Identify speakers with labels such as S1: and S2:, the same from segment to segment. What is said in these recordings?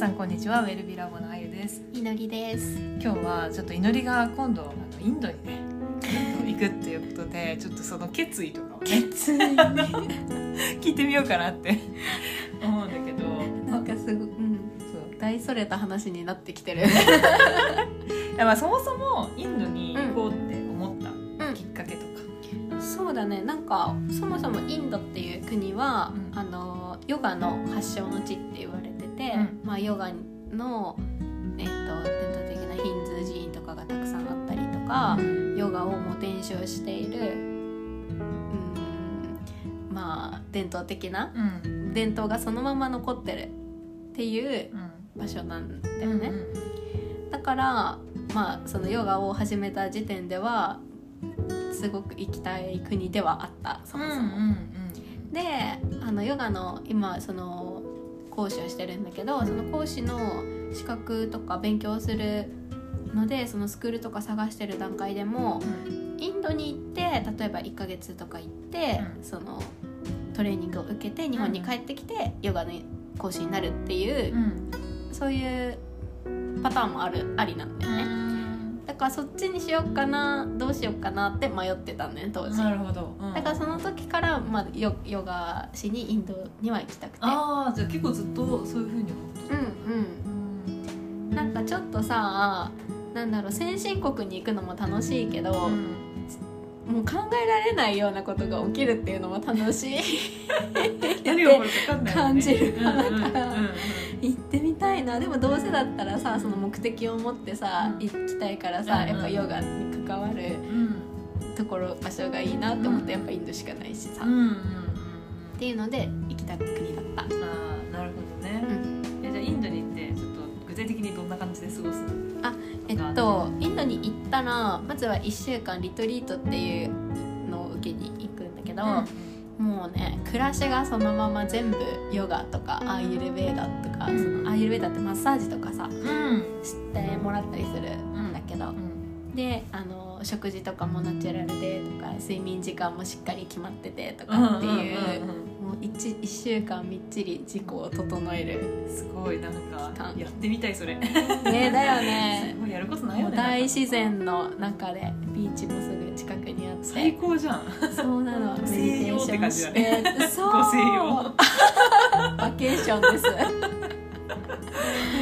S1: さんこんにちは。ウェルビラボのあゆです。
S2: いのりです。
S1: 今日はちょっと祈りが今度あのインドにね行くっていうことでちょっとその決意とかをね。
S2: 決意
S1: 聞いてみようかなって。思うんだけど。
S2: なんかすごい、うん、
S1: そう。
S2: 大それた話になってきてる。
S1: いやまあそもそもインドに行こうって思った
S2: うん。
S1: きっかけとか、
S2: そうだね。なんかそもそもインドっていう国は、
S1: うん。
S2: あのヨガの発祥の地って言われてて、
S1: うん
S2: まあヨガのえっ、と伝統的なヒンズー寺院とかがたくさんあったりとか、ヨガをも伝承している。うんまあ伝統的な
S1: うん
S2: 伝統がそのまま残ってるっていう場所なんだよね。だからまあそのヨガを始めた時点ではすごく行きたい国ではあったそもそも。であのヨガの今その講師をしてるんだけどその講師の資格とか勉強するのでそのスクールとか探してる段階でもインドに行って例えば1ヶ月とか行って、
S1: うん。
S2: そのトレーニングを受けて日本に帰ってきて、ヨガの講師になるっていう、そういうパターンもあるありなんだよね。だからそっちにしようかなどうしようかなって迷ってたね当時。
S1: なるほど、
S2: だからその時から、まあ、ヨヨガしにインドには行きたくて。
S1: ああじゃあ結構ずっとそういうふうに思って
S2: うんうん。なんかちょっとさなんだろう先進国に行くのも楽しいけど、もう考えられないようなことが起きるっていうのも楽しい。
S1: 何が起こるか分かんない
S2: 感じる
S1: から
S2: から行ってみたいなでもどうせだったらさその目的を持ってさ、
S1: うん。
S2: 行きたいからさ、
S1: うん。
S2: やっぱヨガに関わるところ場所がいいなって思って、
S1: うん。
S2: やっぱインドしかないしさ、っ
S1: うんうんうん。
S2: ていうので行きたい国だった。
S1: ああなるほどね、えじゃあインドに行ってちょっと具体的にどんな感じで過ごす？の
S2: えっとインドに行ったらまずは1週間リトリートっていうのを受けに行くんだけど、もうね暮らしがそのまま全部ヨガとかアーユルベーダとか、
S1: うん。
S2: そのアーユルベーダってマッサージとかさ
S1: うん。
S2: してもらったりするんだけど、であの食事とかもナチュラルでとか睡眠時間もしっかり決まっててとかっていう,、もう 1, 一週間みっちり自己を整える。
S1: すごいなんかやってみたいそれ。
S2: ねだよ
S1: す
S2: ね
S1: ごいやることないよね
S2: 大自然の中でビーチもすぐ近くにあって。
S1: 最高じゃん。
S2: そうなの。メディテーションし
S1: て
S2: てそう。バケーションです。
S1: え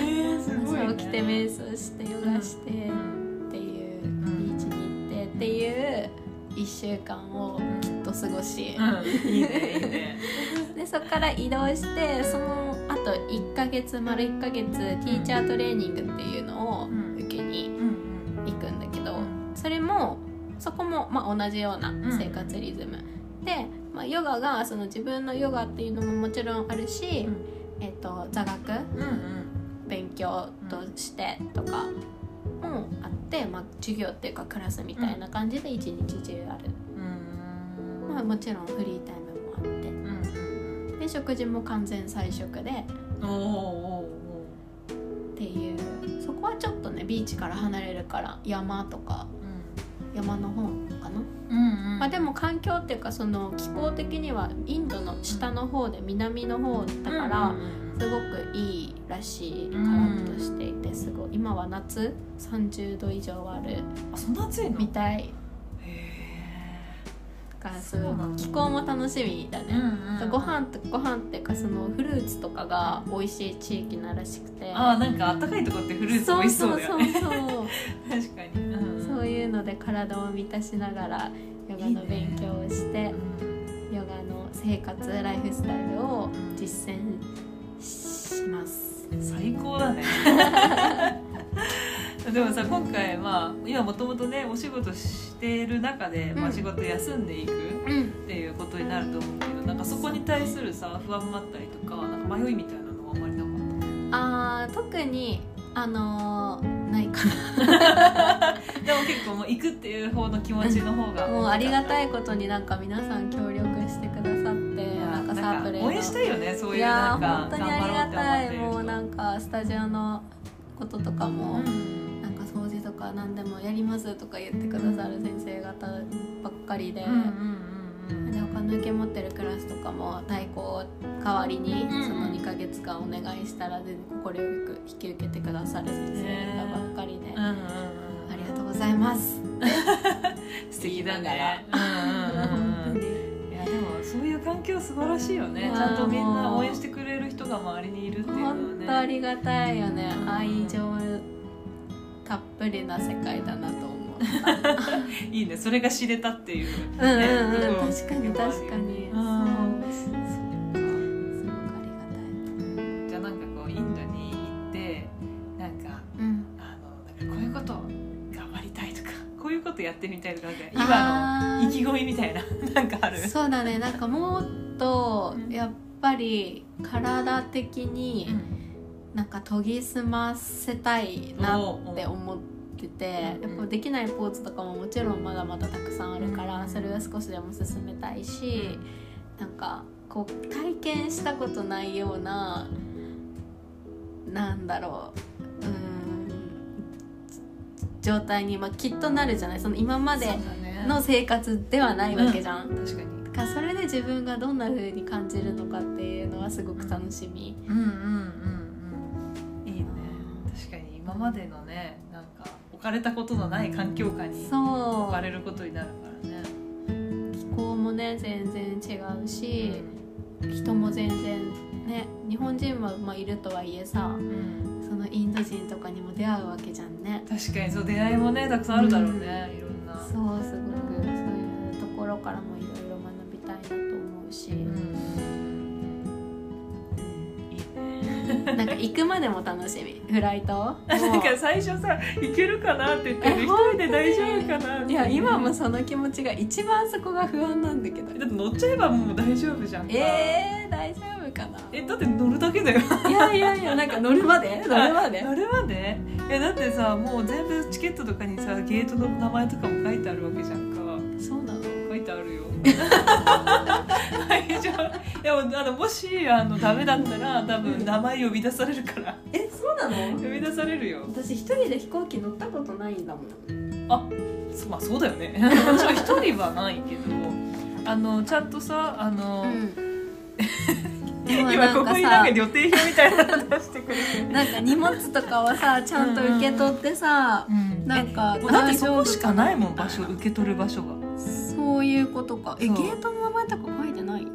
S1: ー、すごい、ね、
S2: 朝起きて瞑想してヨガして
S1: うん。
S2: っていうビーチに行ってっていう1週間をきっと過ごし。
S1: うん、いいねいいね。
S2: でそこから移動してそのあと1ヶ月丸1ヶ月ティーチャートレーニングっていうのを
S1: うん。
S2: 受けに
S1: うん
S2: 行くんだけど、
S1: うん
S2: それもそこもまあ同じような生活リズム、で、まあ、ヨガがその自分のヨガっていうのももちろんあるし、えっと座学
S1: うんうん。
S2: 勉強としてとかもあって、まあ、授業っていうかクラスみたいな感じで一日中ある、
S1: うん
S2: まあ、もちろんフリータイムもあって。で食事も完全菜食で。
S1: うんおーお
S2: っていう。そこはちょっとねビーチから離れるから山とか
S1: ー
S2: 山の方かな、
S1: うんうん。
S2: まあ、でも環境っていうかその気候的にはインドの下の方で南の方だから
S1: うんうんうん
S2: すごくいいらしいカラッとしていてすごい。今は夏30度以上ある
S1: あそんな暑いの？
S2: みたいからす
S1: そう
S2: い気候も楽しみだ
S1: え
S2: ね、ご飯とご飯っていうかそのフルーツとかが美味しい地域ならしくて。
S1: あーなんかあったかいとこってフルーツ美味しそうだよね
S2: そうそうそう
S1: 確かに、うん
S2: そういうので体を満たしながらヨガの勉強をして
S1: うん
S2: ヨガの生活ライフスタイルを実践します。
S1: 最高だね でもさ今回まあ今もともとねお仕事してる中で、まあ、
S2: うん
S1: 仕事休んでいく
S2: うん。
S1: っていうことになると思うけどなんかそこに対するさ不安もあったりとかなんか迷いみたいなのはあんまりなかっ
S2: あー特にあのーないか
S1: た でも結構もう行くっていう方の気持ちの方が
S2: なもうありがた
S1: い
S2: いことになんか皆さん協力してくださってなんかサープレー
S1: 応援したいよねそういうなんか
S2: ー本当にありがたい。
S1: 頑張ろうって思ってる人
S2: もうなんかスタジオのこととかも、
S1: うん。
S2: なんか掃除とか何でもやりますとか言ってくださる先生方ばっかりで、で他の受け持ってるクラスとかも太鼓を代わりに
S1: うん
S2: その2ヶ月間お願いしたら全然快く引き受けてくださる先生がばっかりで、ありがとうございます。
S1: 素敵だね。うんでもそういう環境素晴らしいよね。
S2: いや
S1: ちゃんとみんな応援してくれる人が周りにいるっていうのは
S2: 本
S1: ね
S2: 当ありがたいよね。
S1: うん。
S2: 愛情たっぷりな世界だなと思う。
S1: いいね。それが知れたっていう
S2: うんうんうん、
S1: ね
S2: 確かに確かに。
S1: うん。
S2: そう
S1: とやってみたいとかなんか今の意気込みみたいな なんかある？
S2: そうだね。なんかもっと
S1: うん。
S2: やっぱり体的になんか研ぎ澄ませたいなって思ってて
S1: うん
S2: やっぱできないポーズとかももちろんまだまだたくさんあるから
S1: うん。
S2: それを少しでも進めたいしなんかこう体験したことないようななんだろう状態に、まあ、きっとなるじゃない？その今までの生活ではないわけじゃん。
S1: 確かに。
S2: だからそれで自分がどんな風に感じるのかっていうのはすごく楽しみ。
S1: うんうんうんうんいいね。確かに今までのねなんか置かれたことのない環境下に置
S2: そ
S1: かれることになるからね。
S2: う気候もね全然違うし、人も全然ね日本人はまあいるとはいえさ
S1: うん
S2: そのインド人とかにも出会うわけじゃんね。
S1: 確かにそう出会いもねたくさんあるだろうね、いろんな。
S2: そうすごくそういうところからもいろいろ学びたいなと思うし、なんか行くまでも楽しみ。フライト？も
S1: なんか最初さ行けるかなって言ってる
S2: え
S1: 一人で大丈夫かなって。
S2: いや今もその気持ちが一番そこが不安なんだけど。
S1: だって乗っちゃえばもう大丈夫じゃんか。
S2: えー、大丈夫？かな。
S1: えだって乗るだけだよ。
S2: いやいやいやなんか乗るまで？乗るまで？
S1: 乗るまで？えだってさもう全部チケットとかにさゲートの名前とかも書いてあるわけじゃんか。
S2: そうなの？
S1: 書いてあるよ大丈夫。でもあのもしあのダメだったら多分名前呼び出されるから。
S2: えそうなの？
S1: 呼び出されるよ。
S2: 私一人で飛行機乗ったことないんだもん。
S1: そまあそうだよね。一人はないけど。あのちゃんとさあの、
S2: でも
S1: 今ここになん
S2: さ
S1: か予定表みたいなの出してくれて
S2: なんか荷物とかはさちゃんと受け取ってさ、なんか
S1: えだってそこしかないもん場所受け取る場所が。
S2: そういうことか。えゲートの名前とか書いてない？
S1: い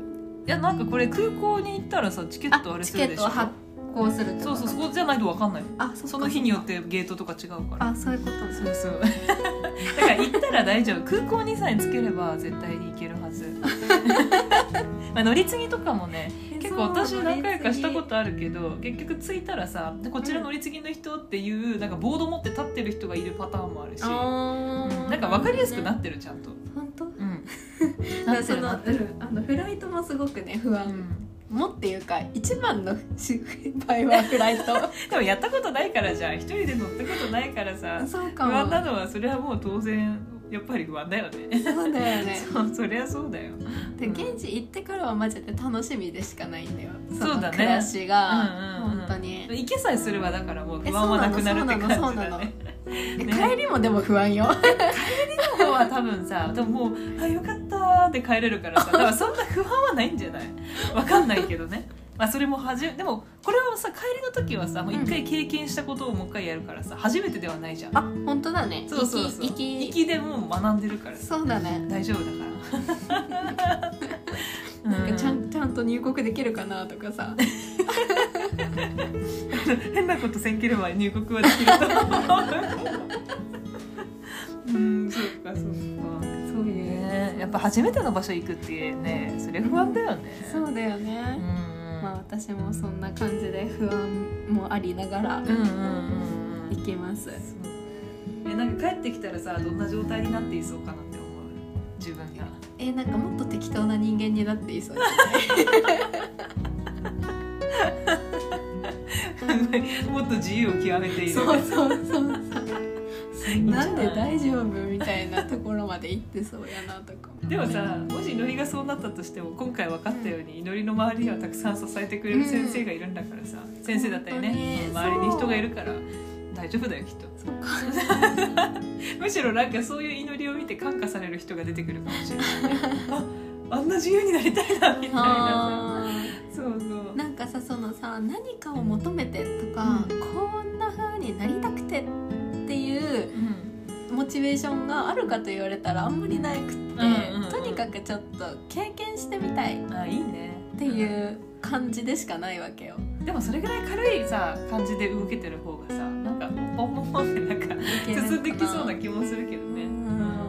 S1: やなんかこれ空港に行ったらさチケットあれ
S2: チ
S1: するでしょ。
S2: ケットを発行する
S1: そうそうそこじゃないと分かんない。
S2: あそ
S1: の日によってゲートとか違うから。
S2: あそういうことね。
S1: そうそう。だから行ったら大丈夫。空港にさえつければ絶対に行けるはず。まあ乗り継ぎとかもね結構私何回かしたことあるけど結局着いたらさでこちら乗り継ぎの人っていうなんかボード持って立ってる人がいるパターンもあるし、
S2: あ
S1: うんなんか分かりやすくなってるちゃんと、
S2: 本当？
S1: うん、
S2: な
S1: なってるなってる、
S2: あのフライトもすごくね不安、
S1: うん。
S2: もっていうか一番の心配 はフライト。
S1: でもやったことないからじゃん。一人で乗ったことないからさ
S2: そうかも。
S1: 不安なのはそれはもう当然やっぱり不安だよね。
S2: そうだよね。
S1: そうそりゃそうだよ
S2: で現地行ってからはマジで楽しみでしかないんだよ。
S1: そうだね。
S2: の暮らしが、
S1: うんうんうん
S2: 本当に。
S1: 行けさえすればだからもう
S2: え
S1: 不安はなくなるって感じだね。
S2: え
S1: ね。
S2: 帰りもでも不安よ。
S1: 今日は多分さでももう「あよかった」って帰れるからさ。だからそんな不安はないんじゃない？わかんないけどね。まあそれもはじでもこれはさ帰りの時はさもう一回経験したことをもう一回やるからさ初めてではないじゃん。
S2: あ本当だね。
S1: そうそうそう。
S2: 行き行き。
S1: でもう学んでるから。さ
S2: そうだね。
S1: 大丈夫だから。
S2: なんかちゃ
S1: うん。
S2: ちゃんと入国できるかなとかさ。
S1: 変なことせんければ入国はできると思う。うんそっかそっか。
S2: そういう
S1: ね。やっぱ初めての場所行くってねそれ不安だよね。
S2: そうだよね、
S1: うん
S2: まあ私もそんな感じで不安もありながら
S1: うんうんうんうん。
S2: 行きます、
S1: そう。えなんか帰ってきたらさどんな状態になっていそうかなって思う？自分が。
S2: えなんかもっと適当な人間になっていそう
S1: もっと自由を極めている。
S2: そうそうそうそうなんで大丈夫みたいなところまで行ってそうやなとか。
S1: でもさもし祈りがそうなったとしても今回分かったように祈りの周りにはたくさん支えてくれる先生がいるんだからさ、先生だったりね。周りに人がいるから。大丈夫だよきっと。
S2: そう。か
S1: むしろなんかそういう祈りを見て感化される人が出てくるかもしれないね。ああんな自由になりたいなみたいな
S2: あ
S1: さ。そうそう。
S2: のさ何かを求めてとか、
S1: うん。
S2: こんな風になりたくてっていうモチベーションがあるかと言われたらあんまりなくって、とにかくちょっと経験してみたいっ
S1: あいいね。
S2: ていう感じでしかないわけよ。
S1: でもそれぐらい軽いさ感じで動けてる方がさなんかポンポンポンってなんか進んできそうな気もするけどね、
S2: うん
S1: うん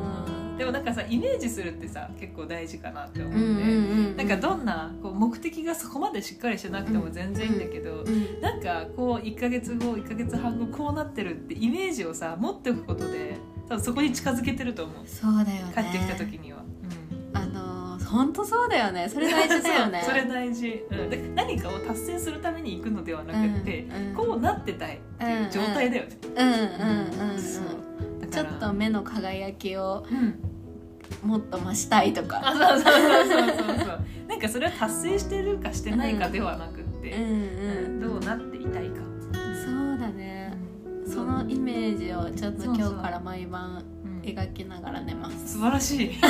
S1: でもなんかさイメージするってさ結構大事かなって思って、
S2: うん
S1: なんかどんなこう目的がそこまでしっかりしてなくても全然いいんだけど、
S2: うん。
S1: なんかこう1ヶ月後1ヶ月半後こうなってるってイメージをさ持っておくことで多分そこに近づけてると思う。
S2: そうだよね。
S1: 帰ってきた時には、
S2: 本当そうだよね。それ大事だよね。
S1: それ大事、うん、で何かを達成するために行くのではなくって、
S2: うんうん。
S1: こうなってたいっていう状態だよね、
S2: うんうんうんうんちょっと目の輝きを
S1: うん
S2: もっと増したいとか。
S1: あそうそうそうそうそう。なんかそれは達成してるかしてないかではなくって、
S2: うんうん。
S1: どうなっていたいか、
S2: そうだね。そのイメージをちょっと今日から毎晩
S1: うん
S2: 描きながら寝ます。
S1: 素晴らしい。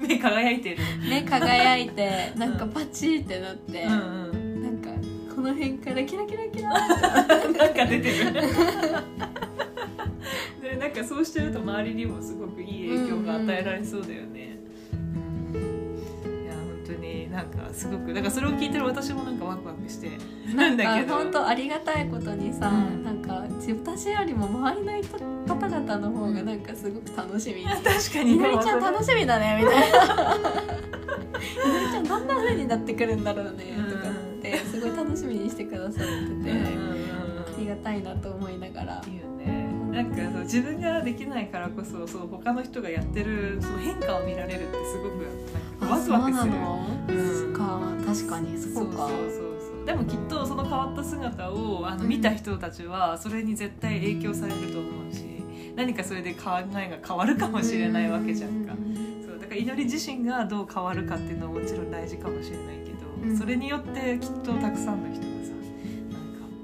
S1: 目輝いてる、
S2: 目輝いてなんかパチってなって、
S1: うんうん、
S2: なんかこの辺からキラキラキラ
S1: なんか出てる。で なんかそうしてると周りにもすごくいい影響が与えられそうだよね、うん。いや本当になんかすごくだからそれを聞いてる私もなんかワクワクして
S2: なんか
S1: だけど。
S2: 本当ありがたいことにさ、
S1: うん。
S2: なんか私よりも周りの人方々の方がなんかすごく楽しみ。
S1: 確かに。
S2: みのりちゃん楽しみだねみたいな。みのりちゃんどんな風になってくるんだろうねとかってすごい楽しみにしてくださってて、
S1: うんうんうん。
S2: ありがたいなと思いながら。
S1: いいよねなんかそう自分ができないからこそそう他の人がやってるその変化を見られるってすごくなんかワクワクする。
S2: そう
S1: ん。
S2: か。確かにそうか。
S1: そうそう。そうでもきっとその変わった姿をあの
S2: うん
S1: 見た人たちはそれに絶対影響されると思うし何かそれで考えが変わるかもしれないわけじゃんか。そうだから祈り自身がどう変わるかっていうのはもちろん大事かもしれないけど、
S2: うん。
S1: それによってきっとたくさんの人がさ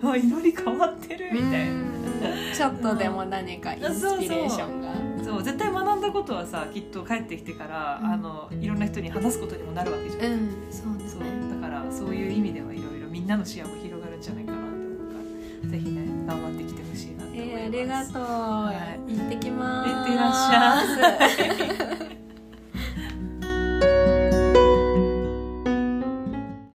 S1: なんか「あ祈り変わってる」みたいな。
S2: うん。ちょっとでも何かインスピレーションが。
S1: そう絶対学んだことはさきっと帰ってきてから、
S2: うん。
S1: あのいろんな人に話すことにもなるわけじゃん、
S2: うん。そうです
S1: そう。
S2: ね
S1: だからそういう意味ではいろいろみんなの視野も広がるんじゃないかなって思うからぜひね頑張ってきてほしいなって思います、
S2: えー、ありがとう、
S1: はい。
S2: 行ってきます。
S1: いってらっしゃい